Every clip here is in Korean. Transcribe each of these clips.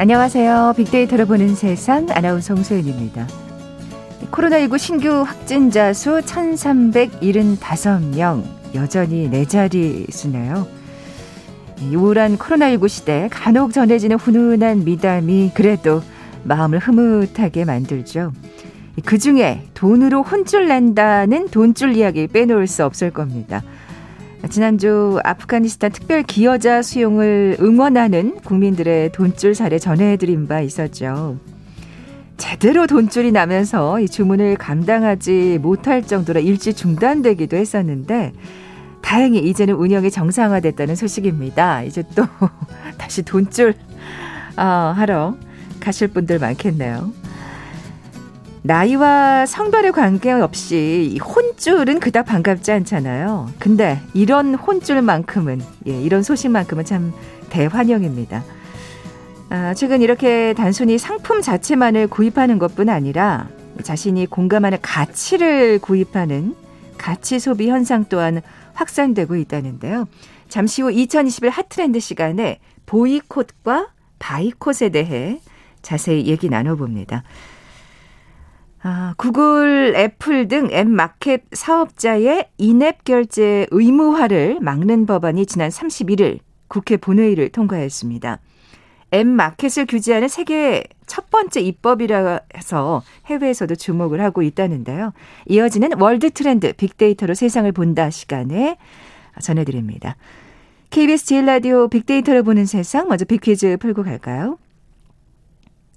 안녕하세요. 빅데이터로 보는 세상 아나운서 홍소연입니다. 코로나19 신규 확진자 수 1375명 여전히 네 자리 수네요. 우울한 코로나19 시대 간혹 전해지는 훈훈한 미담이 그래도 마음을 흐뭇하게 만들죠. 그 중에 돈으로 혼쭐 낸다는 돈줄 이야기 빼놓을 수 없을 겁니다. 지난주 아프가니스탄 특별 기여자 수용을 응원하는 국민들의 돈줄 사례 전해드린 바 있었죠. 제대로 돈줄이 나면서 이 주문을 감당하지 못할 정도로 일시 중단되기도 했었는데 다행히 이제는 운영이 정상화됐다는 소식입니다. 이제 또 다시 돈줄 아, 하러 가실 분들 많겠네요. 나이와 성별에 관계없이 혼줄은 그닥 반갑지 않잖아요. 근데 이런 혼줄만큼은 예, 이런 소식만큼은 참 대환영입니다. 아, 최근 이렇게 단순히 상품 자체만을 구입하는 것뿐 아니라 자신이 공감하는 가치를 구입하는 가치 소비 현상 또한 확산되고 있다는데요. 잠시 후 2021 hot trend 시간에 보이콧과 buycott에 대해 자세히 얘기 나눠봅니다. 아, 구글, 애플 등 앱 마켓 사업자의 in-app 결제 의무화를 막는 법안이 지난 31일 국회 본회의를 통과했습니다. 앱 마켓을 규제하는 세계 첫 번째 입법이라 해서 해외에서도 주목을 하고 있다는데요. 이어지는 world trend 빅데이터로 세상을 본다 시간에 전해드립니다. KBS 제일 라디오 빅데이터를 보는 세상 먼저 빅퀴즈 풀고 갈까요?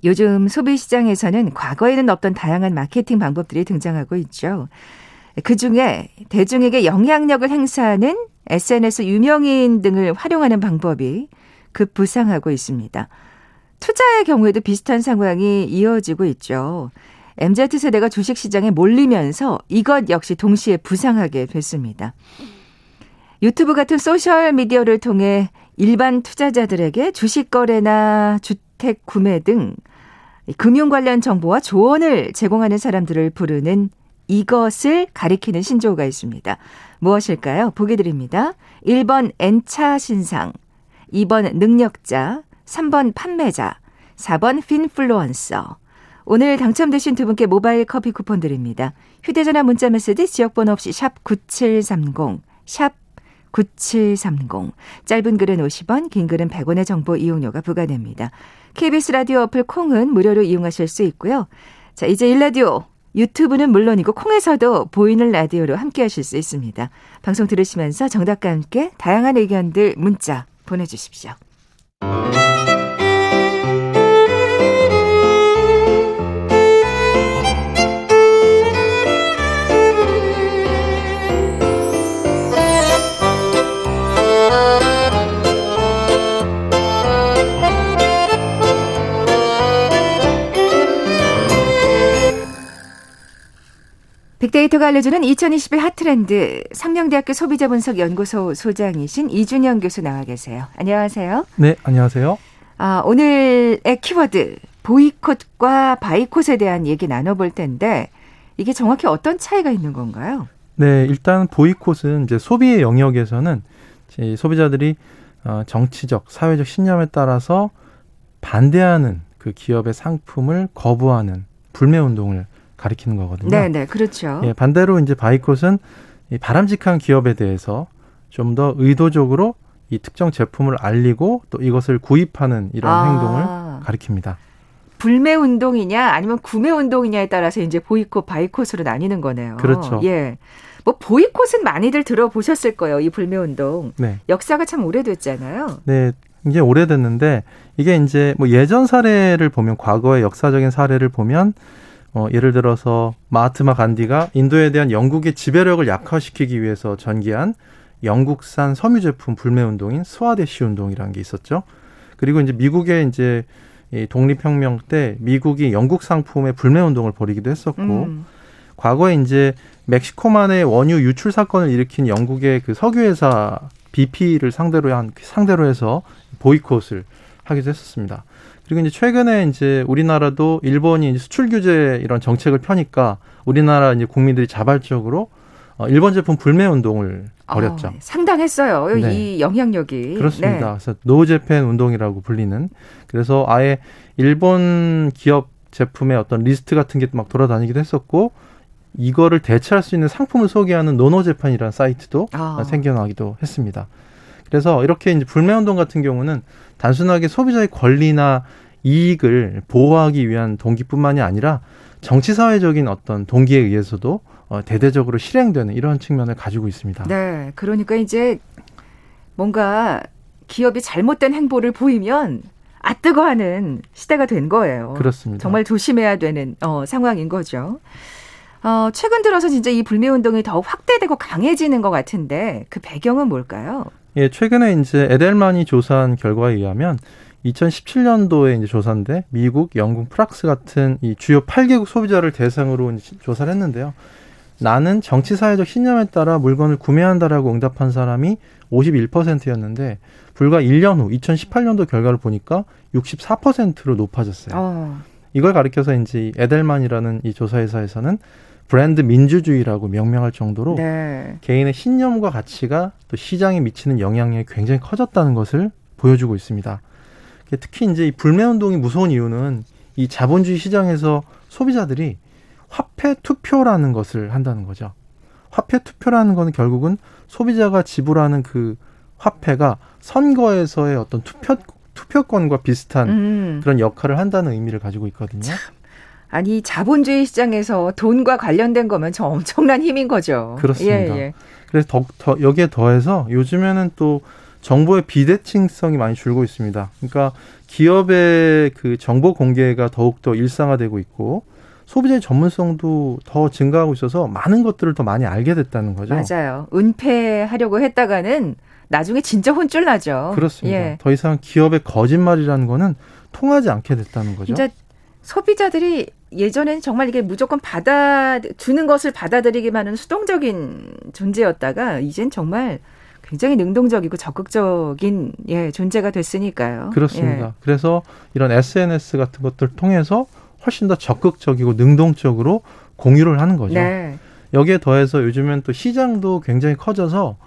요즘 소비 시장에서는 과거에는 없던 다양한 마케팅 방법들이 등장하고 있죠. 그 중에 대중에게 영향력을 행사하는 SNS 유명인 등을 활용하는 방법이 급부상하고 있습니다. 투자의 경우에도 비슷한 상황이 이어지고 있죠. MZ세대가 주식시장에 몰리면서 이것 역시 동시에 부상하게 됐습니다. 유튜브 같은 소셜미디어를 통해 일반 투자자들에게 주식 거래나 주택 구매 등 금융 관련 정보와 조언을 제공하는 사람들을 부르는 이것을 가리키는 신조어가 있습니다. 무엇일까요? 보기 드립니다. 1번 N차 신상, 2번 능력자, 3번 판매자, 4번 핀플루언서. 오늘 당첨되신 두 분께 모바일 커피 쿠폰 드립니다. 휴대전화 문자 메시지 지역번호 없이 샵 9730, 샵 9730. 짧은 글은 50원, 긴 글은 100원의 정보 이용료가 부과됩니다. KBS 라디오 어플 콩은 무료로 이용하실 수 있고요. 자, 이제 일라디오 유튜브는 물론이고 콩에서도 보이는 라디오로 함께 하실 수 있습니다. 방송 들으시면서 정답과 함께 다양한 의견들 문자 보내 주십시오. 빅데이터가 알려주는 2021 핫트렌드 상명대학교 소비자분석연구소 소장이신 이준영 교수 나와 계세요. 안녕하세요. 네, 안녕하세요. 아, 오늘의 키워드 보이콧과 바이콧에 대한 얘기 나눠볼 텐데 이게 정확히 어떤 차이가 있는 건가요? 네, 일단 보이콧은 이제 소비의 영역에서는 소비자들이 어, 정치적, 사회적 신념에 따라서 반대하는 그 기업의 상품을 거부하는 불매 운동을 가리키는 거거든요. 네, 네, 그렇죠. 예, 반대로 이제 바이콧은 이 바람직한 기업에 대해서 좀 더 의도적으로 이 특정 제품을 알리고 또 이것을 구입하는 이런 아. 행동을 가리킵니다. 불매 운동이냐 아니면 구매 운동이냐에 따라서 이제 보이콧 바이콧으로 나뉘는 거네요. 그렇죠. 예. 뭐 보이콧은 많이들 들어보셨을 거예요. 이 불매 운동. 네. 역사가 참 오래됐잖아요. 네. 이게 오래됐는데 이게 이제 뭐 예전 사례를 보면 과거의 역사적인 사례를 보면 어, 예를 들어서 마하트마 간디가 인도에 대한 영국의 지배력을 약화시키기 위해서 전개한 영국산 섬유 제품 불매 운동인 스와데시 운동이라는 게 있었죠. 그리고 이제 미국의 이제 이 독립혁명 때 미국이 영국 상품의 불매 운동을 벌이기도 했었고 음. 과거에 이제 멕시코만의 원유 유출 사건을 일으킨 영국의 그 석유회사 BP를 상대로 한 상대로 해서 보이콧을 하기도 했었습니다. 그리고 이제 최근에 이제 우리나라도 일본이 이제 수출 규제 이런 정책을 펴니까 우리나라 이제 국민들이 자발적으로 어, 일본 제품 불매 운동을 버렸죠. 어, 상당했어요. 네. 이 영향력이. 그렇습니다. 네. 그래서 노제팬 운동이라고 불리는 그래서 아예 일본 기업 제품의 어떤 리스트 같은 게 막 돌아다니기도 했었고 이거를 대체할 수 있는 상품을 소개하는 노노제판이라는 사이트도 아. 생겨나기도 했습니다. 그래서 이렇게 이제 불매운동 같은 경우는 단순하게 소비자의 권리나 이익을 보호하기 위한 동기뿐만이 아니라 정치 사회적인 어떤 동기에 의해서도 어, 대대적으로 실행되는 이런 측면을 가지고 있습니다. 네. 그러니까 이제 뭔가 기업이 잘못된 행보를 보이면 아 뜨거 하는 시대가 된 거예요. 그렇습니다. 정말 조심해야 되는 어, 상황인 거죠. 어, 최근 들어서 진짜 이 불매 운동이 더욱 확대되고 강해지는 것 같은데 그 배경은 뭘까요? 예, 최근에 이제 에델만이 조사한 결과에 의하면 2017년도에 이제 조사인데 미국, 영국, 프랑스 같은 이 주요 8개국 소비자를 대상으로 조사를 했는데요. 나는 정치 사회적 신념에 따라 물건을 구매한다라고 응답한 사람이 51%였는데 불과 1년 후 2018년도 결과를 보니까 64%로 높아졌어요. 어, 이걸 가리켜서 이제 에델만이라는 이 조사회사에서는 브랜드 민주주의라고 명명할 정도로 네. 개인의 신념과 가치가 또 시장에 미치는 영향력이 굉장히 커졌다는 것을 보여주고 있습니다. 특히 이제 이 불매 운동이 무서운 이유는 이 자본주의 시장에서 소비자들이 화폐 투표라는 것을 한다는 거죠. 화폐 투표라는 거는 결국은 소비자가 지불하는 그 화폐가 선거에서의 어떤 투표 투표권과 비슷한 음. 그런 역할을 한다는 의미를 가지고 있거든요. 아니 자본주의 시장에서 돈과 관련된 거면 저 엄청난 힘인 거죠. 그렇습니다. 예, 예. 그래서 더, 더 여기에 더해서 요즘에는 또 정보의 비대칭성이 많이 줄고 있습니다. 그러니까 기업의 그 정보 공개가 더욱더 일상화되고 있고 소비자의 전문성도 더 증가하고 있어서 많은 것들을 더 많이 알게 됐다는 거죠. 맞아요. 은폐하려고 했다가는 나중에 진짜 혼쭐 나죠. 그렇습니다. 예. 더 이상 기업의 거짓말이라는 거는 통하지 않게 됐다는 거죠. 소비자들이 예전엔 정말 이게 무조건 받아 주는 것을 받아들이기만 하는 수동적인 존재였다가 이젠 정말 굉장히 능동적이고 적극적인 예, 존재가 됐으니까요. 그렇습니다. 예. 그래서 이런 SNS 같은 것들 을 통해서 훨씬 더 적극적이고 능동적으로 공유를 하는 거죠. 네. 여기에 더해서 요즘엔 또 시장도 굉장히 커져서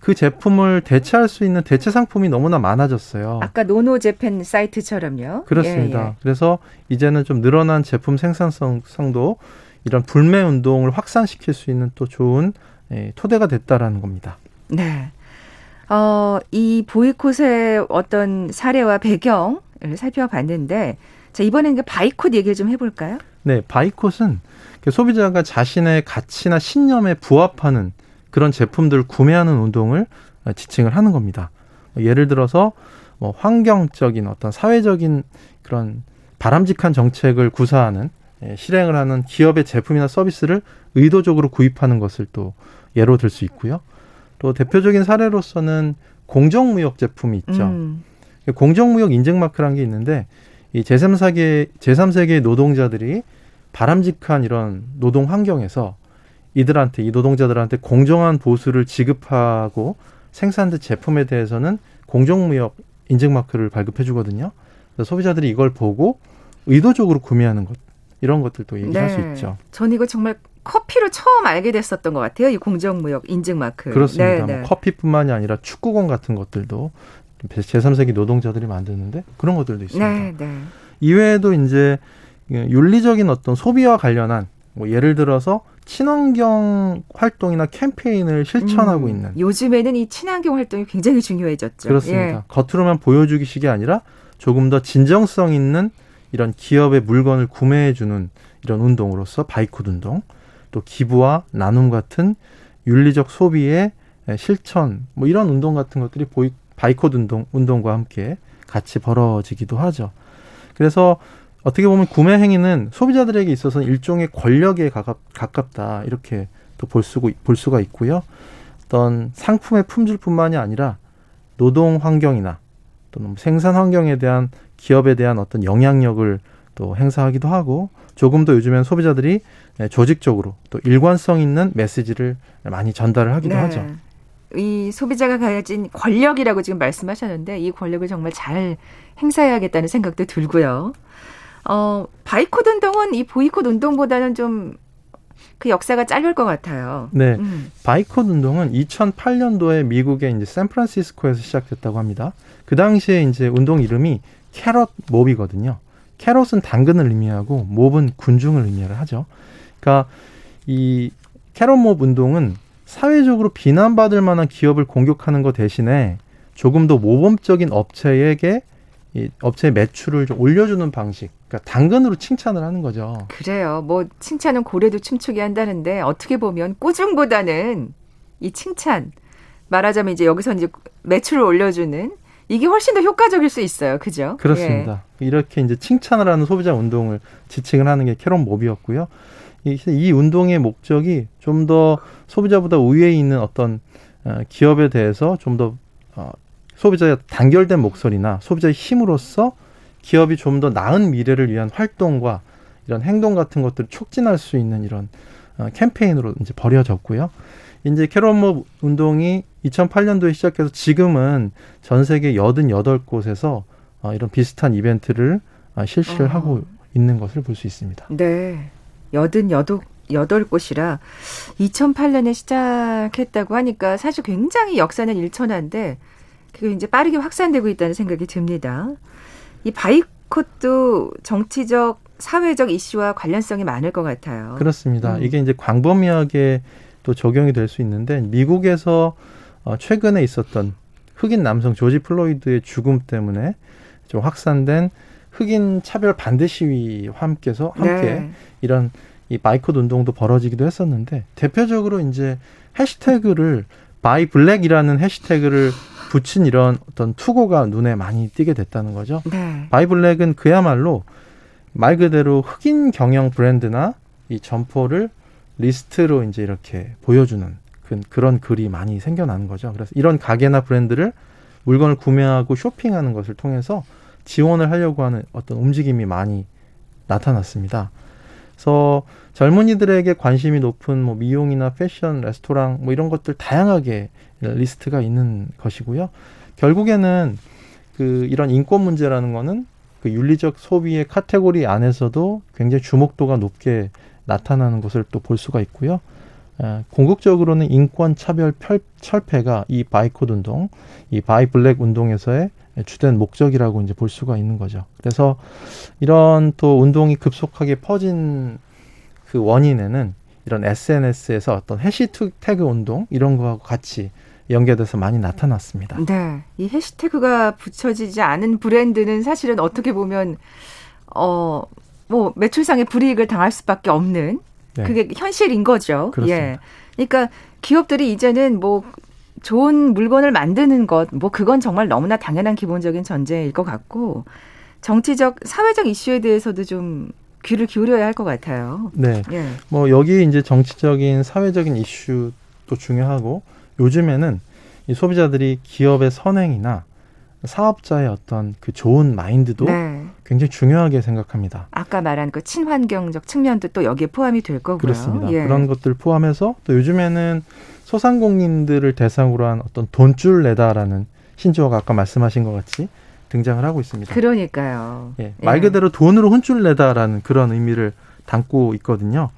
그 제품을 대체할 수 있는 대체 상품이 너무나 많아졌어요. 아까 노노제팬 사이트처럼요. 그렇습니다. 예, 예. 그래서 이제는 좀 늘어난 제품 생산성도 이런 불매 운동을 확산시킬 수 있는 또 좋은 예, 토대가 됐다라는 겁니다. 네. 어, 이 보이콧의 어떤 사례와 배경을 살펴봤는데, 자, 이번에는 그 바이콧 얘기를 좀 해볼까요? 네, 바이콧은 그 소비자가 자신의 가치나 신념에 부합하는 그런 제품들을 구매하는 운동을 지칭을 하는 겁니다. 예를 들어서 뭐 환경적인 어떤 사회적인 그런 바람직한 정책을 구사하는 예, 실행을 하는 기업의 제품이나 서비스를 의도적으로 구입하는 것을 또 예로 들 수 있고요. 또 대표적인 사례로서는 공정무역 제품이 있죠. 음, 공정무역 인증마크라는 게 있는데 이 제3세계 제3세계 노동자들이 바람직한 이런 노동 환경에서 이들한테 이 노동자들한테 공정한 보수를 지급하고 생산된 제품에 대해서는 공정무역 인증 마크를 발급해 주거든요. 소비자들이 이걸 보고 의도적으로 구매하는 것 이런 것들도 얘기할 수 있죠. 전 이거 정말 커피로 처음 알게 됐었던 것 같아요. 이 공정무역 인증 마크. 그렇습니다. 네, 뭐 커피뿐만이 아니라 축구공 같은 것들도 제3세기 노동자들이 만드는데 그런 것들도 있습니다. 네, 네. 이외에도 이제 윤리적인 어떤 소비와 관련한 뭐 예를 들어서 친환경 활동이나 캠페인을 실천하고 음, 있는 요즘에는 이 친환경 활동이 굉장히 중요해졌죠. 그렇습니다. 예. 겉으로만 보여주기식이 아니라 조금 더 진정성 있는 이런 기업의 물건을 구매해주는 이런 운동으로서 바이콧 운동, 또 기부와 나눔 같은 윤리적 소비의 실천, 뭐 이런 운동 같은 것들이 보이, 바이콧 운동, 운동과 함께 같이 벌어지기도 하죠. 그래서 어떻게 보면 구매 행위는 소비자들에게 있어서는 일종의 권력에 가깝, 가깝다 이렇게 또 볼 수가 볼 수가 있고요. 어떤 상품의 품질뿐만이 아니라 노동 환경이나 또는 생산 환경에 대한 기업에 대한 어떤 영향력을 또 행사하기도 하고 조금 더 요즘엔 소비자들이 조직적으로 또 일관성 있는 메시지를 많이 전달을 하기도 네. 하죠. 이 소비자가 가진 권력이라고 지금 말씀하셨는데 이 권력을 정말 잘 행사해야겠다는 생각도 들고요. 어, 바이콧 운동은 이 보이콧 운동보다는 좀 그 역사가 짧을 것 같아요. 네. 음. 바이콧 운동은 2008년도에 미국의 이제 샌프란시스코에서 시작됐다고 합니다. 그 당시에 이제 운동 이름이 캐럿 몹이거든요. 캐럿은 당근을 의미하고 몹은 군중을 의미를 하죠. 그러니까 이 캐럿 몹 운동은 사회적으로 비난받을 만한 기업을 공격하는 것 대신에 조금 더 모범적인 업체에게 이 업체의 매출을 좀 올려주는 방식. 그러니까 당근으로 칭찬을 하는 거죠. 그래요. 뭐 칭찬은 고래도 춤추게 한다는데 어떻게 보면 꾸중보다는 이 칭찬 말하자면 이제 여기서 이제 매출을 올려주는 이게 훨씬 더 효과적일 수 있어요. 그죠? 그렇습니다. 예. 이렇게 이제 칭찬을 하는 소비자 운동을 지칭을 하는 게 캐롯 몹이었고요. 이, 이 운동의 목적이 좀 더 소비자보다 우위에 있는 어떤 어, 기업에 대해서 좀더 어, 소비자의 단결된 목소리나 소비자의 힘으로써 기업이 좀 더 나은 미래를 위한 활동과 이런 행동 같은 것들을 촉진할 수 있는 이런 어, 캠페인으로 이제 벌여졌고요. 이제 캐롯몹 운동이 2008년도에 시작해서 지금은 전 세계 88곳에서 어, 이런 비슷한 이벤트를 어, 실시를 어. 하고 있는 것을 볼 수 있습니다. 네. 88, 여덟 곳이라 2008년에 시작했다고 하니까 사실 굉장히 역사는 일천한데 그게 이제 빠르게 확산되고 있다는 생각이 듭니다. 이 바이콧도 정치적 사회적 이슈와 관련성이 많을 것 같아요. 그렇습니다. 음. 이게 이제 광범위하게 또 적용이 될 수 있는데 미국에서 어, 최근에 있었던 흑인 남성 조지 플로이드의 죽음 때문에 좀 확산된 흑인 차별 반대 시위와 함께서 함께 네. 이런 이 buycott 운동도 벌어지기도 했었는데 대표적으로 이제 해시태그를 buy black이라는 해시태그를 붙인 이런 어떤 투고가 눈에 많이 띄게 됐다는 거죠. 네. buy black은 그야말로 말 그대로 흑인 경영 브랜드나 이 점포를 리스트로 이제 이렇게 보여주는 그, 그런 글이 많이 생겨나는 거죠. 그래서 이런 가게나 브랜드를 물건을 구매하고 쇼핑하는 것을 통해서 지원을 하려고 하는 어떤 움직임이 많이 나타났습니다. 그래서 젊은이들에게 관심이 높은 뭐 미용이나 패션, 레스토랑 뭐 이런 것들 다양하게 리스트가 있는 것이고요. 결국에는 그 이런 인권 문제라는 거는 그 윤리적 소비의 카테고리 안에서도 굉장히 주목도가 높게 나타나는 것을 또 볼 수가 있고요. 에, 궁극적으로는 인권 차별 펼, 철폐가 이 buycott 운동, 이 buy black 운동에서의 주된 목적이라고 이제 볼 수가 있는 거죠. 그래서 이런 또 운동이 급속하게 퍼진 그 원인에는 이런 SNS에서 어떤 해시태그 운동 이런 거하고 같이 연계돼서 많이 나타났습니다. 네. 이 해시태그가 붙여지지 않은 브랜드는 사실은 어떻게 보면 어, 뭐 매출상의 불이익을 당할 수밖에 없는 네. 그게 현실인 거죠. 그렇습니다. 예. 그러니까 기업들이 이제는 뭐 좋은 물건을 만드는 것, 뭐 그건 정말 너무나 당연한 기본적인 전제일 것 같고 정치적, 사회적 이슈에 대해서도 좀 귀를 기울여야 할 것 같아요. 네. 예. 뭐 여기 이제 정치적인, 사회적인 이슈도 중요하고 요즘에는 이 소비자들이 기업의 선행이나 사업자의 어떤 그 좋은 마인드도 네. 굉장히 중요하게 생각합니다. 아까 말한 그 친환경적 측면도 또 여기에 포함이 될 거고요. 그렇습니다. 예. 그런 것들 포함해서 또 요즘에는 소상공인들을 대상으로 한 어떤 돈줄 내다라는 신조어가 아까 말씀하신 것 같이 등장을 하고 있습니다. 그러니까요. 예, 말 예. 그대로 돈으로 혼줄 내다라는 그런 의미를 담고 있거든요.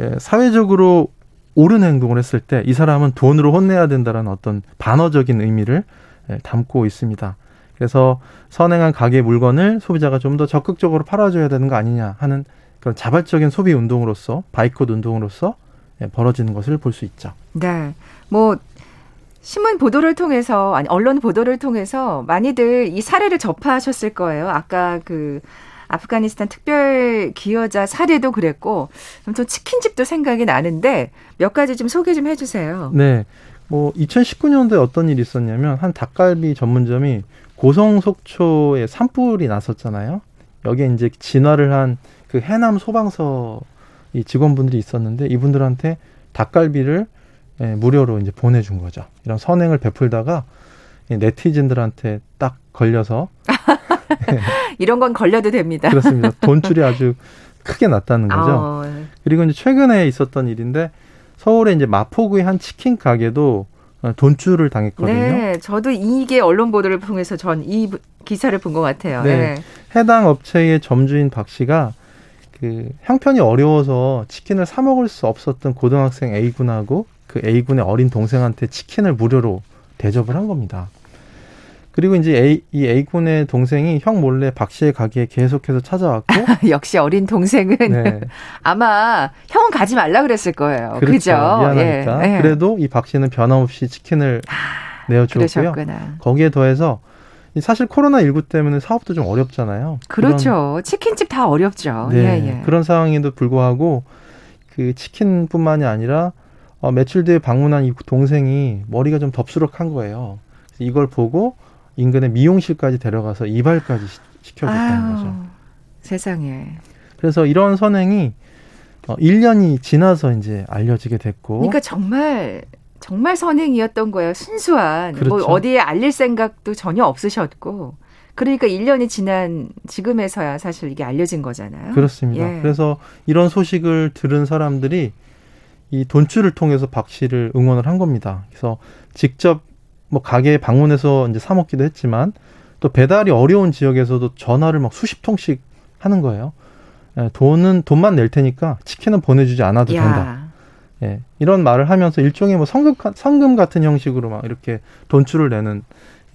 예, 사회적으로 옳은 행동을 했을 때 이 사람은 돈으로 혼내야 된다라는 어떤 반어적인 의미를 예, 담고 있습니다. 그래서 선행한 가게 물건을 소비자가 좀 더 적극적으로 팔아줘야 되는 거 아니냐 하는 그런 자발적인 소비 운동으로서 바이콧 운동으로서 예, 벌어지는 것을 볼 수 있죠. 네. 뭐 신문 보도를 통해서 아니 언론 보도를 통해서 많이들 이 사례를 접하셨을 거예요. 아까 그 아프가니스탄 특별 기여자 사례도 그랬고 좀 치킨집도 생각이 나는데 몇 가지 좀 소개 좀 해주세요. 네. 뭐 2019년도에 어떤 일이 있었냐면 한 닭갈비 전문점이 고성 속초에 산불이 났었잖아요. 여기에 이제 진화를 한 그 해남 소방서 이 직원분들이 있었는데 이분들한테 닭갈비를 예, 무료로 이제 보내준 거죠. 이런 선행을 베풀다가 네티즌들한테 딱 걸려서 이런 건 걸려도 됩니다. 그렇습니다. 돈줄이 아주 크게 났다는 거죠. 어. 그리고 이제 최근에 있었던 일인데 서울에 이제 마포구의 한 치킨 가게도 돈줄을 당했거든요. 네, 저도 이게 언론 보도를 통해서 전 이 기사를 본 것 같아요. 네. 네. 해당 업체의 점주인 박 씨가 그 형편이 어려워서 치킨을 사 먹을 수 없었던 고등학생 A군하고 그 A군의 어린 동생한테 치킨을 무료로 대접을 한 겁니다. 그리고 이제 A, 이 A군의 동생이 형 몰래 박 씨의 가게에 계속해서 찾아왔고 역시 어린 동생은 네. 아마 형은 가지 말라 그랬을 거예요. 그렇죠. 그죠? 미안하니까. 예. 그래도 이 박 씨는 변함없이 치킨을 아, 내어주었고요. 거기에 더해서 사실 코로나 19 때문에 사업도 좀 어렵잖아요. 그렇죠. 치킨집 다 어렵죠. 네, 예, 예. 그런 상황에도 불구하고 그 치킨뿐만이 아니라 어, 며칠 뒤에 방문한 이 동생이 머리가 좀 덥수룩한 거예요. 이걸 보고 인근의 미용실까지 데려가서 이발까지 시켜줬다는 거죠. 세상에. 그래서 이런 선행이 어, 1년이 지나서 이제 알려지게 됐고. 그러니까 정말 정말 선행이었던 거예요. 순수한. 뭐 그렇죠. 뭐 어디에 알릴 생각도 전혀 없으셨고. 그러니까 1년이 지난 지금에서야 사실 이게 알려진 거잖아요. 그렇습니다. 예. 그래서 이런 소식을 들은 사람들이 이 돈줄을 통해서 박 씨를 응원을 한 겁니다. 그래서 직접 뭐 가게에 방문해서 이제 사 먹기도 했지만 또 배달이 어려운 지역에서도 전화를 막 수십 통씩 하는 거예요. 예, 돈은 돈만 낼 테니까 치킨은 보내주지 않아도 야. 된다. 예, 이런 말을 하면서 일종의 뭐 성금, 성금 같은 형식으로 막 이렇게 돈줄을 내는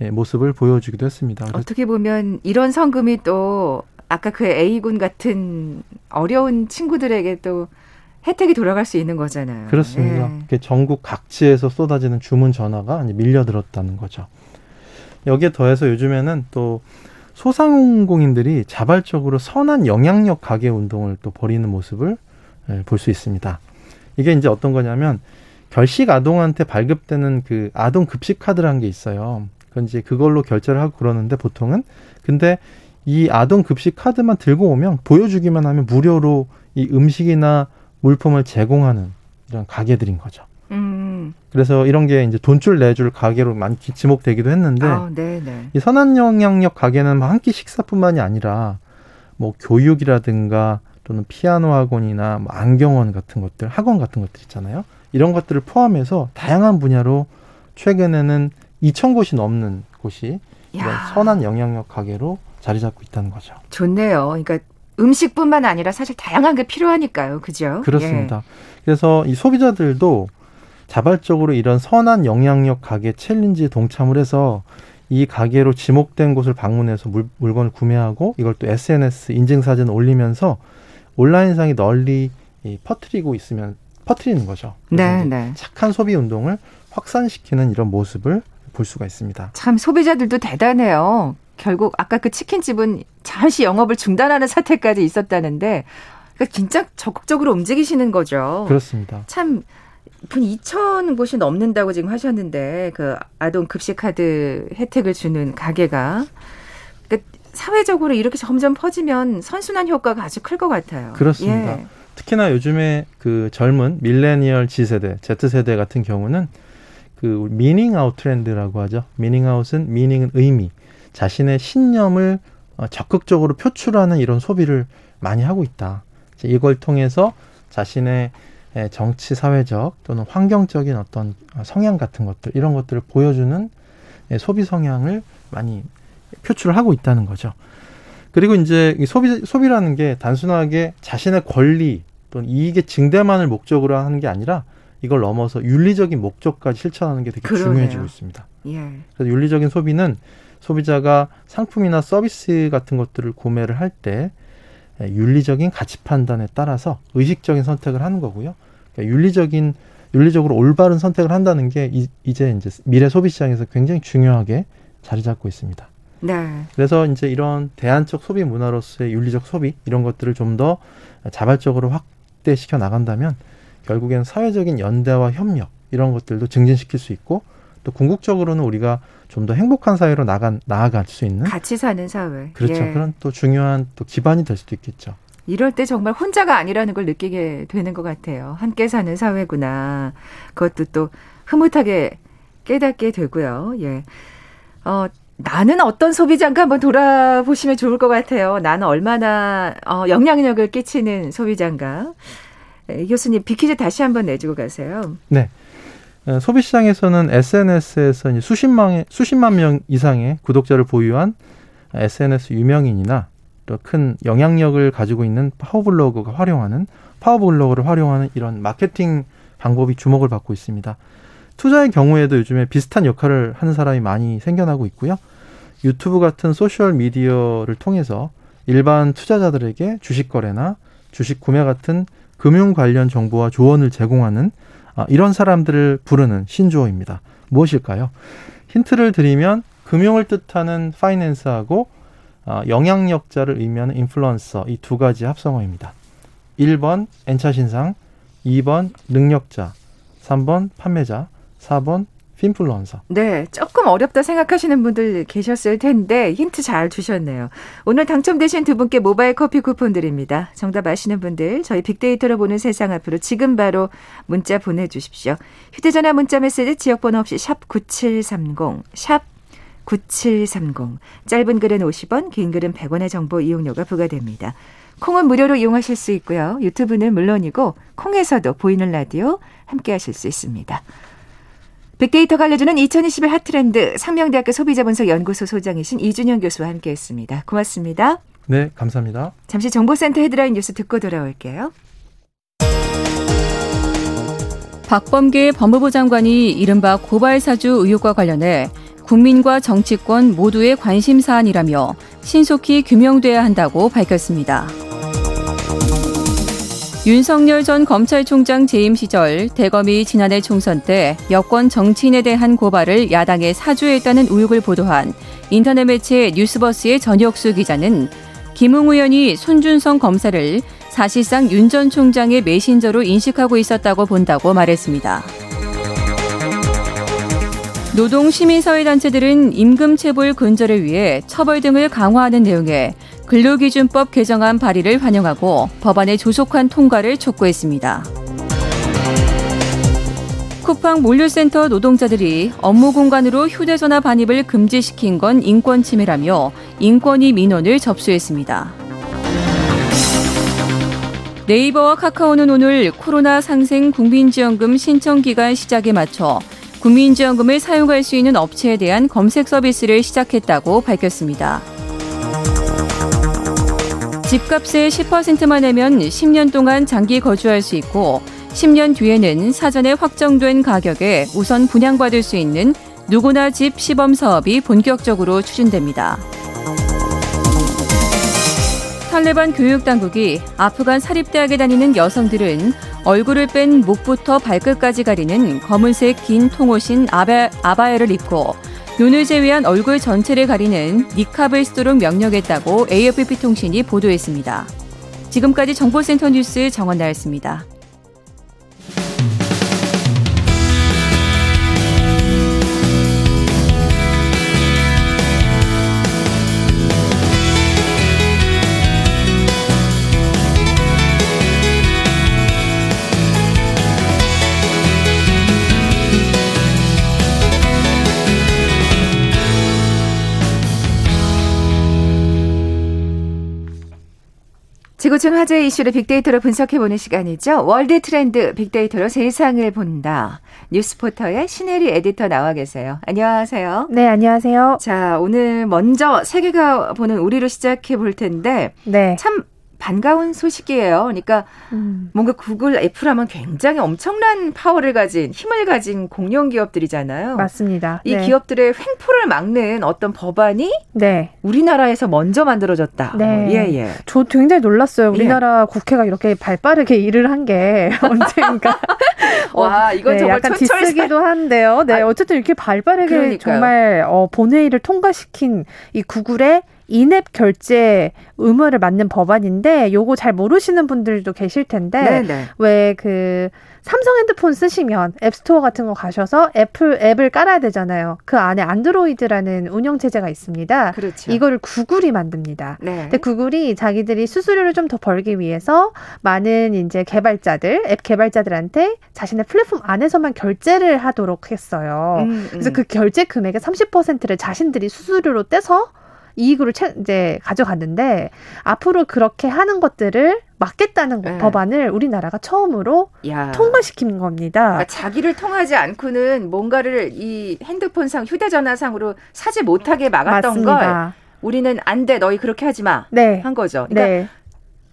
예, 모습을 보여주기도 했습니다. 어떻게 보면 이런 성금이 또 아까 그 A군 같은 어려운 친구들에게 또 혜택이 돌아갈 수 있는 거잖아요. 그렇습니다. 예. 전국 각지에서 쏟아지는 주문 전화가 밀려들었다는 거죠. 여기에 더해서 요즘에는 또 소상공인들이 자발적으로 선한 영향력 가게 운동을 또 벌이는 모습을 예, 볼수 있습니다. 이게 이제 어떤 거냐면 결식 아동한테 발급되는 그 아동 급식 카드라는 게 있어요. 그건 이제 그걸로 결제를 하고 그러는데 보통은 근데 이 아동 급식 카드만 들고 오면 보여주기만 하면 무료로 이 음식이나 물품을 제공하는 이런 가게들인 거죠. 음. 그래서 이런 게 이제 돈줄 내줄 가게로 많이 지목되기도 했는데 아, 네, 네. 이 선한 영향력 가게는 한 끼 식사뿐만이 아니라 뭐 교육이라든가 또는 피아노 학원이나 뭐 안경원 같은 것들, 학원 같은 것들 있잖아요. 이런 것들을 포함해서 다양한 분야로 최근에는 2천 곳이 넘는 곳이 이런 선한 영향력 가게로 자리 잡고 있다는 거죠. 좋네요. 그러니까 음식뿐만 아니라 사실 다양한 게 필요하니까요. 그죠? 그렇습니다. 예. 그래서 이 소비자들도 자발적으로 이런 선한 영향력 가게 챌린지에 동참을 해서 이 가게로 지목된 곳을 방문해서 물, 물건을 구매하고 이걸 또 SNS 인증 사진 올리면서 온라인상에 널리 이, 퍼트리고 있으면 퍼트리는 거죠. 네, 네. 착한 소비 운동을 확산시키는 이런 모습을 볼 수가 있습니다. 참 소비자들도 대단해요. 결국 아까 그 치킨집은 잠시 영업을 중단하는 사태까지 있었다는데 그러니까 진짜 적극적으로 움직이시는 거죠. 그렇습니다. 참. 분 2천 곳이 넘는다고 지금 하셨는데 그 아동 급식 카드 혜택을 주는 가게가 사회적으로 이렇게 점점 퍼지면 선순환 효과가 아주 클 것 같아요. 그렇습니다. 예. 특히나 요즘에 그 젊은 millennial G세대, Z세대 같은 경우는 그 meaning out trend라고 하죠. meaning out은 meaning은 의미, 자신의 신념을 어, 적극적으로 표출하는 이런 소비를 많이 하고 있다. 이걸 통해서 자신의 정치 사회적 또는 환경적인 어떤 성향 같은 것들 이런 것들을 보여주는 소비 성향을 많이 표출을 하고 있다는 거죠. 그리고 이제 소비 소비라는 게 단순하게 자신의 권리 또는 이익의 증대만을 목적으로 하는 게 아니라 이걸 넘어서 윤리적인 목적까지 실천하는 게 되게 그러네요. 중요해지고 있습니다. 예. 그래서 윤리적인 소비는 소비자가 상품이나 서비스 같은 것들을 구매를 할 때 윤리적인 가치 판단에 따라서 의식적인 선택을 하는 거고요. 그러니까 윤리적인 윤리적으로 올바른 선택을 한다는 게 이, 이제 이제 미래 소비 시장에서 굉장히 중요하게 자리 잡고 있습니다. 네. 그래서 이제 이런 대안적 소비 문화로서의 윤리적 소비 이런 것들을 좀 더 자발적으로 확대시켜 나간다면 결국엔 사회적인 연대와 협력 이런 것들도 증진시킬 수 있고 또 궁극적으로는 우리가 좀 더 행복한 사회로 나가 나아갈 수 있는 같이 사는 사회 그렇죠 예. 그런 또 중요한 또 기반이 될 수도 있겠죠. 이럴 때 정말 혼자가 아니라는 걸 느끼게 되는 것 같아요. 함께 사는 사회구나. 그것도 또 흐뭇하게 깨닫게 되고요. 예. 어, 나는 어떤 소비자인가 한번 돌아보시면 좋을 것 같아요. 나는 얼마나 어, 영향력을 끼치는 소비자인가. 에, 교수님 비키즈 다시 한번 내주고 가세요. 네. 어, 소비 시장에서는 SNS에서 수십만 수십만 명 이상의 구독자를 보유한 SNS 유명인이나 큰 영향력을 가지고 있는 파워블로거가 활용하는 파워블로거를 활용하는 이런 마케팅 방법이 주목을 받고 있습니다. 투자의 경우에도 요즘에 비슷한 역할을 하는 사람이 많이 생겨나고 있고요. 유튜브 같은 소셜 미디어를 통해서 일반 투자자들에게 주식 거래나 주식 구매 같은 금융 관련 정보와 조언을 제공하는 아, 이런 사람들을 부르는 신조어입니다. 무엇일까요? 힌트를 드리면 금융을 뜻하는 finance하고 아, 영향력자를 의미하는 인플루언서 이 두 가지 합성어입니다. 1번 엔차 신상, 2번 능력자, 3번 판매자, 4번 핀플루언서. 네, 조금 어렵다 생각하시는 분들 계셨을 텐데 힌트 잘 주셨네요. 오늘 당첨되신 두 분께 모바일 커피 쿠폰 드립니다. 정답 아시는 분들 저희 빅데이터로 보는 세상 앞으로 지금 바로 문자 보내주십시오. 휴대전화 문자 메시지 지역번호 없이 샵 9730, 샵 9730. 짧은 글은 50원, 긴 글은 100원의 정보 이용료가 부과됩니다. 콩은 무료로 이용하실 수 있고요. 유튜브는 물론이고 콩에서도 보이는 라디오 함께 하실 수 있습니다. 빅데이터가 알려주는 2021 핫트렌드 상명대학교 소비자분석연구소 소장이신 이준영 교수와 함께했습니다. 고맙습니다. 네, 감사합니다. 잠시 정보센터 헤드라인 뉴스 듣고 돌아올게요. 박범계 법무부 장관이 이른바 고발사주 의혹과 관련해 국민과 정치권 모두의 관심 사안이라며 신속히 규명돼야 한다고 밝혔습니다. 윤석열 전 검찰총장 재임 시절 대검이 지난해 총선 때 여권 정치인에 대한 고발을 야당에 사주했다는 의혹을 보도한 인터넷 매체 뉴스버스의 전혁수 기자는 김웅 의원이 손준성 검사를 사실상 윤 전 총장의 메신저로 인식하고 있었다고 본다고 말했습니다. 노동 시민사회단체들은 임금체불 근절을 위해 처벌 등을 강화하는 내용의 근로기준법 개정안 발의를 환영하고 법안의 조속한 통과를 촉구했습니다. 쿠팡 물류센터 노동자들이 업무 공간으로 휴대전화 반입을 금지시킨 건 인권 침해라며 인권위 민원을 접수했습니다. 네이버와 카카오는 오늘 코로나 상생 국민지원금 신청 기간 시작에 맞춰 국민지원금을 사용할 수 있는 업체에 대한 검색 서비스를 시작했다고 밝혔습니다. 집값의 10%만 내면 10년 동안 장기 거주할 수 있고 10년 뒤에는 사전에 확정된 가격에 우선 분양받을 수 있는 누구나 집 시범 사업이 본격적으로 추진됩니다. 탈레반 교육 당국이 아프간 사립대학에 다니는 여성들은 얼굴을 뺀 목부터 발끝까지 가리는 검은색 긴 통옷인 아바, 아바야를 입고 눈을 제외한 얼굴 전체를 가리는 니캅을 쓰도록 명령했다고 AFP 통신이 보도했습니다. 지금까지 정보센터 뉴스 정원 나였습니다. 지구촌 화제 이슈를 빅데이터로 분석해보는 시간이죠. world trend 빅데이터로 세상을 본다. 뉴스포터의 신혜리 에디터 나와 계세요. 안녕하세요. 네, 안녕하세요. 자, 오늘 먼저 세계가 보는 우리로 시작해 볼 텐데 네. 참 반가운 소식이에요. 그러니까 음. 뭔가 구글, 애플 하면 굉장히 엄청난 파워를 가진 힘을 가진 공룡 기업들이잖아요. 맞습니다. 이 네. 기업들의 횡포를 막는 어떤 법안이 네. 우리나라에서 먼저 만들어졌다. 네. 어, 예, 예. 저 굉장히 놀랐어요. 예. 우리나라 예. 국회가 이렇게 발빠르게 일을 한 게 언제인가. 와, 이건 네, 정말 약간 디쓰기도 한데요. 네, 아, 어쨌든 이렇게 발빠르게 그러니까요. 정말 어, 본회의를 통과시킨 이 구글의 인앱 결제 의무를 맞는 법안인데 요거 잘 모르시는 분들도 계실 텐데 왜 그 삼성 핸드폰 쓰시면 앱스토어 같은 거 가셔서 애플 앱을 깔아야 되잖아요. 그 안에 안드로이드라는 운영 체제가 있습니다. 그렇죠. 이거를 구글이 만듭니다. 네. 근데 구글이 자기들이 수수료를 좀 더 벌기 위해서 많은 이제 개발자들, 앱 개발자들한테 자신의 플랫폼 안에서만 결제를 하도록 했어요. 음, 음. 그래서 그 결제 금액의 30%를 자신들이 수수료로 떼서 이익으로 채, 이제 가져갔는데 앞으로 그렇게 하는 것들을 막겠다는 네. 법안을 우리나라가 처음으로 야. 통과시킨 겁니다. 그러니까 자기를 통하지 않고는 뭔가를 이 핸드폰상 휴대전화상으로 사지 못하게 막았던 맞습니다. 걸 우리는 안 돼, 너희 그렇게 하지 마. 네. 한 거죠. 그러니까 네.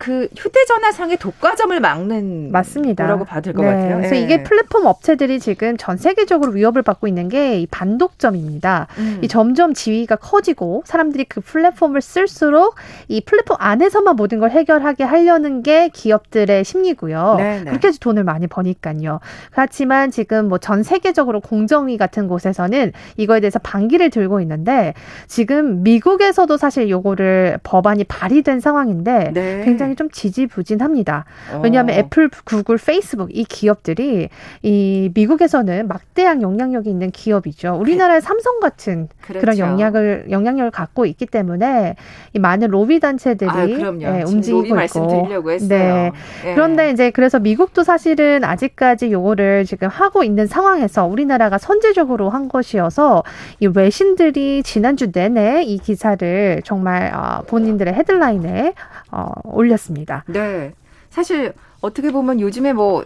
그 휴대전화상의 독과점을 막는 맞습니다. 거라고 받을 것 네. 같아요. 그래서 네. 이게 플랫폼 업체들이 지금 전 세계적으로 위협을 받고 있는 게 이 반독점입니다. 음. 이 점점 지위가 커지고 사람들이 그 플랫폼을 쓸수록 이 플랫폼 안에서만 모든 걸 해결하게 하려는 게 기업들의 심리고요. 네네. 네. 그렇게 해서 돈을 많이 버니까요. 그렇지만 지금 뭐 전 세계적으로 공정위 같은 곳에서는 이거에 대해서 반기를 들고 있는데 지금 미국에서도 사실 요거를 법안이 발의된 상황인데 네. 굉장히 굉장히 좀 지지부진합니다. 왜냐하면 어. 애플, 구글, 페이스북 이 기업들이 이 미국에서는 막대한 영향력이 있는 기업이죠. 우리나라의 그 삼성 같은 그렇죠. 그런 영향을 영향력을 갖고 있기 때문에 이 많은 로비 단체들이 아, 예, 움직이고 있고. 말씀드리려고 했어요. 네. 예. 그런데 이제 그래서 미국도 사실은 아직까지 요거를 지금 하고 있는 상황에서 우리나라가 선제적으로 한 것이어서 이 외신들이 지난주 내내 이 기사를 정말 어, 본인들의 헤드라인에 어, 올렸 습니다. 네. 사실 어떻게 보면 요즘에 뭐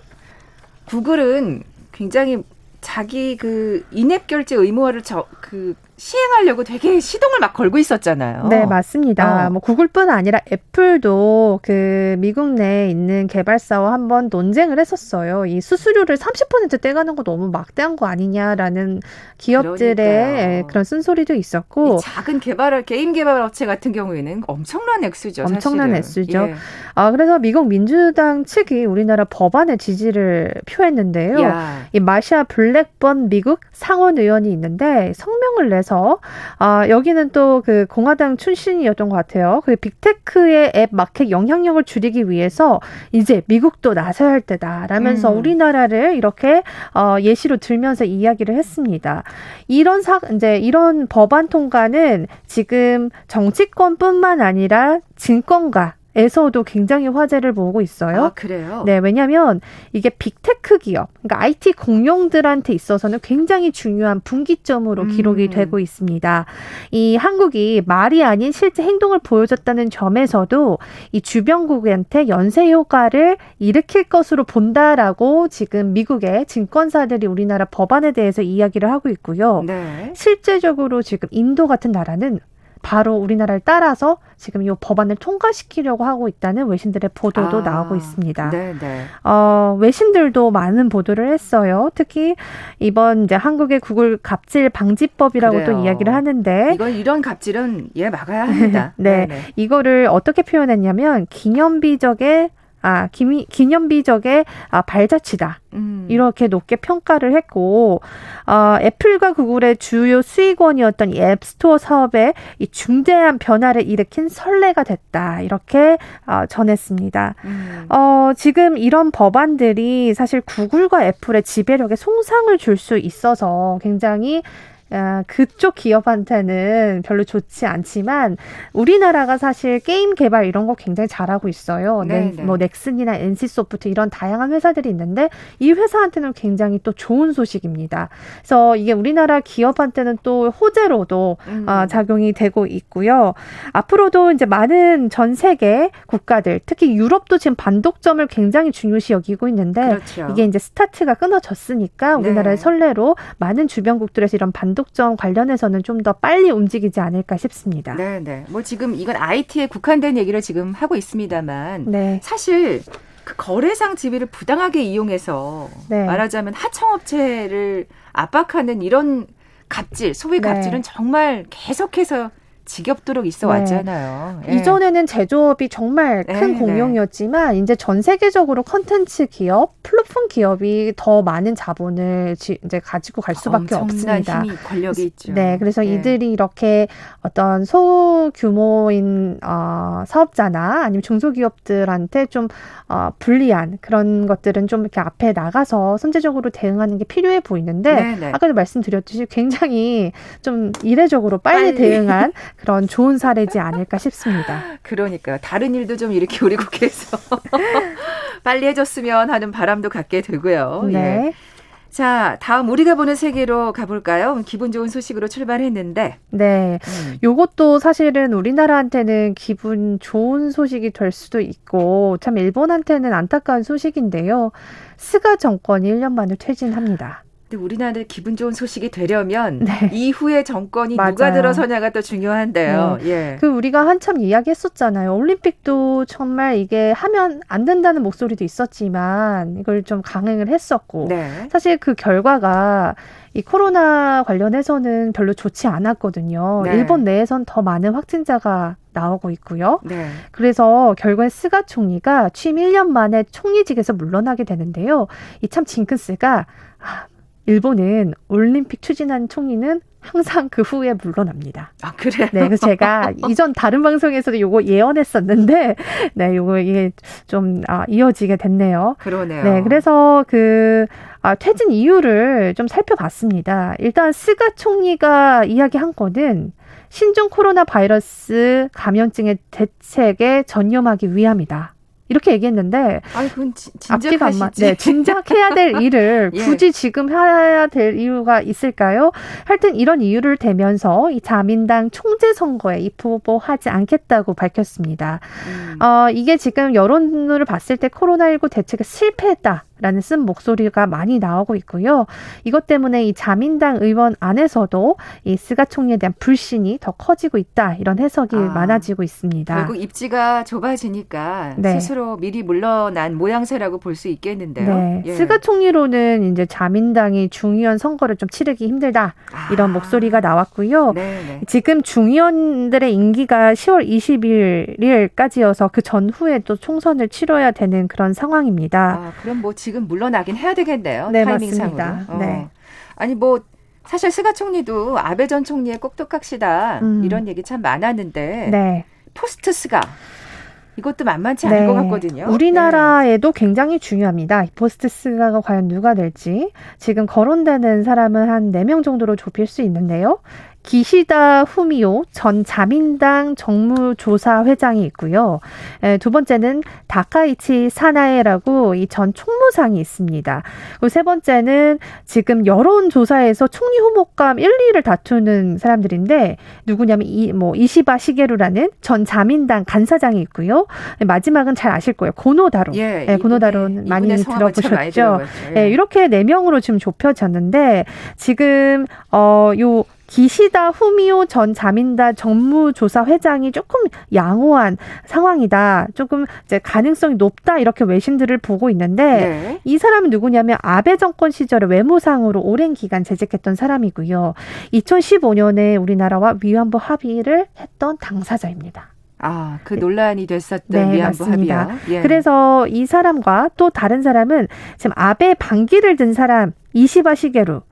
구글은 굉장히 자기 그 인앱 결제 의무화를 저 그 시행하려고 되게 시동을 막 걸고 있었잖아요. 네, 맞습니다. 어. 뭐 구글뿐 아니라 애플도 그 미국 내에 있는 개발사와 한번 논쟁을 했었어요. 이 수수료를 30% 떼가는 거 너무 막대한 거 아니냐라는 기업들의 그러니까요. 그런 쓴소리도 있었고 작은 개발 게임 개발 업체 같은 경우에는 엄청난 액수죠. 엄청난 사실은. 액수죠. 예. 아 그래서 미국 민주당 측이 우리나라 법안에 지지를 표했는데요. 야. 이 마샤 블랙번 미국 상원 의원이 있는데 성명을 내서 해서 아, 여기는 또 그 공화당 출신이었던 것 같아요. 그 빅테크의 앱 마켓 영향력을 줄이기 위해서 이제 미국도 나서야 할 때다라면서 음. 우리나라를 이렇게 어, 예시로 들면서 이야기를 했습니다. 이런 사 이제 이런 법안 통과는 지금 정치권뿐만 아니라 증권가 에서도 굉장히 화제를 모으고 있어요. 아, 그래요? 네, 왜냐하면 이게 빅테크 기업, 그러니까 IT 공룡들한테 있어서는 굉장히 중요한 분기점으로 음. 기록이 되고 있습니다. 이 한국이 말이 아닌 실제 행동을 보여줬다는 점에서도 이 주변국한테 연쇄 효과를 일으킬 것으로 본다라고 지금 미국의 증권사들이 우리나라 법안에 대해서 이야기를 하고 있고요. 네. 실제적으로 지금 인도 같은 나라는 바로 우리나라를 따라서 지금 이 법안을 통과시키려고 하고 있다는 외신들의 보도도 아, 나오고 있습니다. 네네. 네. 어, 외신들도 많은 보도를 했어요. 특히 이번 이제 한국의 구글 갑질 방지법이라고 그래요. 또 이야기를 하는데 이건 이런 갑질은 예 막아야 합니다. 네, 네네. 이거를 어떻게 표현했냐면 기념비적의 아, 기미, 기념비적의 아, 발자취다. 음. 이렇게 높게 평가를 했고, 어, 애플과 구글의 주요 수익원이었던 이 앱스토어 사업에 이 중대한 변화를 일으킨 선례가 됐다. 이렇게 어, 전했습니다. 음. 어, 지금 이런 법안들이 사실 구글과 애플의 지배력에 손상을 줄 수 있어서 굉장히 아, 그쪽 기업한테는 별로 좋지 않지만 우리나라가 사실 게임 개발 이런 거 굉장히 잘하고 있어요. 네, 네. 뭐 넥슨이나 NC 소프트 이런 다양한 회사들이 있는데 이 회사한테는 굉장히 또 좋은 소식입니다. 그래서 이게 우리나라 기업한테는 또 호재로도 음. 어, 작용이 되고 있고요. 앞으로도 이제 많은 전 세계 국가들, 특히 유럽도 지금 반독점을 굉장히 중요시 여기고 있는데 그렇죠. 이게 이제 스타트가 끊어졌으니까 우리나라의 네. 선례로 많은 주변국들에서 이런 반 단독점 관련해서는 좀 더 빨리 움직이지 않을까 싶습니다. 네, 네. 뭐 지금 이건 IT에 국한된 얘기를 지금 하고 있습니다만 네. 사실 그 거래상 지위를 부당하게 이용해서 네. 말하자면 하청업체를 압박하는 이런 갑질, 소위 네. 갑질은 정말 계속해서 지겹도록 있어 네. 왔잖아요. 네. 이전에는 제조업이 정말 큰 네, 네, 공룡이었지만 이제 전 세계적으로 컨텐츠 기업, 플랫폼 기업이 더 많은 자본을 지, 이제 가지고 갈 수밖에 없습니다. 힘이 권력이 있죠. 네, 그래서 네. 이들이 이렇게 어떤 소규모인 어, 사업자나 아니면 중소기업들한테 좀 어, 불리한 그런 것들은 좀 이렇게 앞에 나가서 선제적으로 대응하는 게 필요해 보이는데. 네. 아까도 말씀드렸듯이 굉장히 좀 이례적으로 빨리, 빨리. 대응한 그런 좋은 사례지 않을까 싶습니다. 그러니까 다른 일도 좀 이렇게 우리 국회에서 빨리 해줬으면 하는 바람도 갖게 되고요. 네. 예. 자, 다음 우리가 보는 세계로 가볼까요? 기분 좋은 소식으로 출발했는데. 네. 음. 요것도 사실은 우리나라한테는 기분 좋은 소식이 될 수도 있고, 참 일본한테는 안타까운 소식인데요. 스가 정권이 1년 만에 퇴진합니다. 근데 우리나라에 기분 좋은 소식이 되려면 네. 이후에 정권이 맞아요. 누가 들어서냐가 또 중요한데요. 네. 예. 그 우리가 한참 이야기했었잖아요. 올림픽도 정말 이게 하면 안 된다는 목소리도 있었지만 이걸 좀 강행을 했었고 네. 사실 그 결과가 이 코로나 관련해서는 별로 좋지 않았거든요. 네. 일본 내에선 더 많은 확진자가 나오고 있고요. 네. 그래서 결국엔 스가 총리가 취임 1년 만에 총리직에서 물러나게 되는데요. 이 참 징크스가 아, 일본은 올림픽 추진한 총리는 항상 그 후에 물러납니다. 아, 그래요? 네, 그래서 제가 이전 다른 방송에서도 요거 예언했었는데, 네, 요거 이게 좀, 아, 이어지게 됐네요. 그러네요. 네, 그래서 그, 아, 퇴진 이유를 좀 살펴봤습니다. 일단 스가 총리가 이야기한 거는 신종 코로나 바이러스 감염증의 대책에 전념하기 위함이다. 이렇게 얘기했는데 아니 그건 지, 앞뒤가 안 맞. 네, 진작해야 될 일을 예. 굳이 지금 해야 될 이유가 있을까요? 하여튼 이런 이유를 대면서 이 자민당 총재 선거에 입후보하지 않겠다고 밝혔습니다. 음. 어, 이게 지금 여론을 봤을 때 코로나19 대책에 실패했다. 라는 쓴 목소리가 많이 나오고 있고요. 이것 때문에 이 자민당 의원 안에서도 이 스가 총리에 대한 불신이 더 커지고 있다. 이런 해석이 아, 많아지고 있습니다. 결국 입지가 좁아지니까 네. 스스로 미리 물러난 모양새라고 볼 수 있겠는데요. 네. 예. 스가 총리로는 이제 자민당이 중의원 선거를 좀 치르기 힘들다. 아. 이런 목소리가 나왔고요. 네네. 네. 지금 중의원들의 임기가 10월 20일까지여서 그 전후에 또 총선을 치러야 되는 그런 상황입니다. 아, 그럼 뭐 지금 물러나긴 해야 되겠네요. 네, 타이밍상으로. 어. 네. 아니 뭐 사실 스가 총리도 아베 전 총리의 꼭두각시다 음. 이런 얘기 참 많았는데 네. 포스트 스가 이것도 만만치 않은 네. 것 같거든요. 우리나라에도 네. 굉장히 중요합니다. 포스트 스가가 과연 누가 될지. 지금 거론되는 사람은 한 네 명 정도로 좁힐 수 있는데요. 기시다 후미오 전 자민당 정무조사 회장이 있고요. 에, 두 번째는 다카이치 사나에라고 이 전 총무상이 있습니다. 그리고 세 번째는 지금 여론조사에서 총리 후보감 1, 2를 다투는 사람들인데 누구냐면 이 뭐 이시바 시게루라는 전 자민당 간사장이 있고요. 마지막은 잘 아실 거예요. 고노다로. 예, 예 고노다로는 많이 들어보셨죠. 예. 예, 이렇게 네 명으로 지금 좁혀졌는데 지금 어요 기시다 후미오 전 자민당 정무조사 회장이 조금 양호한 상황이다. 조금 이제 가능성이 높다. 이렇게 외신들을 보고 있는데 네. 이 사람은 누구냐면 아베 정권 시절에 외무상으로 오랜 기간 재직했던 사람이고요. 2015년에 우리나라와 위안부 합의를 했던 당사자입니다. 아, 그 논란이 됐었던 네, 위안부 맞습니다. 합의요. 예. 그래서 이 사람과 또 다른 사람은 지금 아베 반기를 든 사람 이시바 시게루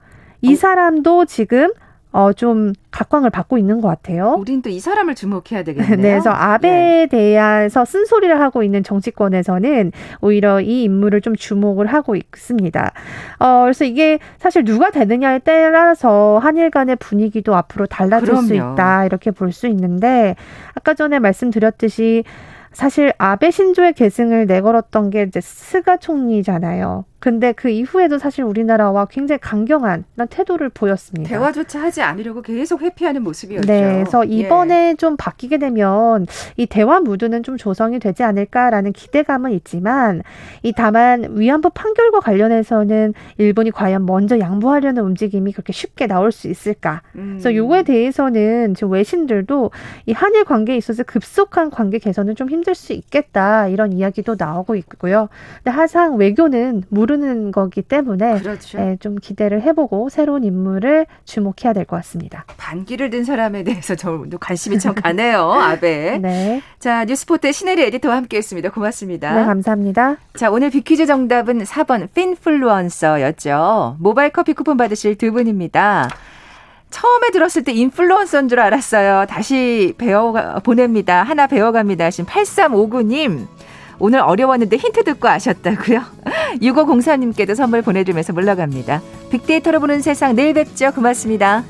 이 어. 사람도 지금 어, 좀 각광을 받고 있는 것 같아요. 우린 또 이 사람을 주목해야 되겠네요. 네, 그래서 아베에 예. 대해서 쓴소리를 하고 있는 정치권에서는 오히려 이 인물을 좀 주목을 하고 있습니다. 어, 그래서 이게 사실 누가 되느냐에 따라서 한일 간의 분위기도 앞으로 달라질 그럼요. 수 있다 이렇게 볼 수 있는데 아까 전에 말씀드렸듯이 사실 아베 신조의 계승을 내걸었던 게 이제 스가 총리잖아요. 근데 그 이후에도 사실 우리나라와 굉장히 강경한 태도를 보였습니다. 대화조차 하지 않으려고 계속 회피하는 모습이었죠. 네, 그래서 예. 이번에 예. 좀 바뀌게 되면 이 대화 무드는 좀 조성이 되지 않을까라는 기대감은 있지만 이 다만 위안부 판결과 관련해서는 일본이 과연 먼저 양보하려는 움직임이 그렇게 쉽게 나올 수 있을까? 음. 그래서 요거에 대해서는 지금 외신들도 이 한일 관계에 있어서 급속한 관계 개선은 좀 힘들 수 있겠다 이런 이야기도 나오고 있고요. 근데 항상 외교는 무릎 모르는 거기 때문에 그렇죠. 네, 좀 기대를 해보고 새로운 인물을 주목해야 될 것 같습니다. 반기를 든 사람에 대해서 저도 관심이 참 가네요. 아베. 네. 자 뉴스포트 신혜리 에디터와 함께했습니다. 고맙습니다. 네 감사합니다. 자 오늘 비퀴즈 정답은 4번 핀플루언서였죠. 모바일 커피 쿠폰 받으실 두 분입니다. 처음에 들었을 때 인플루언서인 줄 알았어요. 다시 배워 보냅니다. 하나 배워갑니다. 하신 8359님. 오늘 어려웠는데 힌트 듣고 아셨다고요? 6504님께도 선물 보내드리면서 물러갑니다. 빅데이터로 보는 세상 내일 뵙죠. 고맙습니다.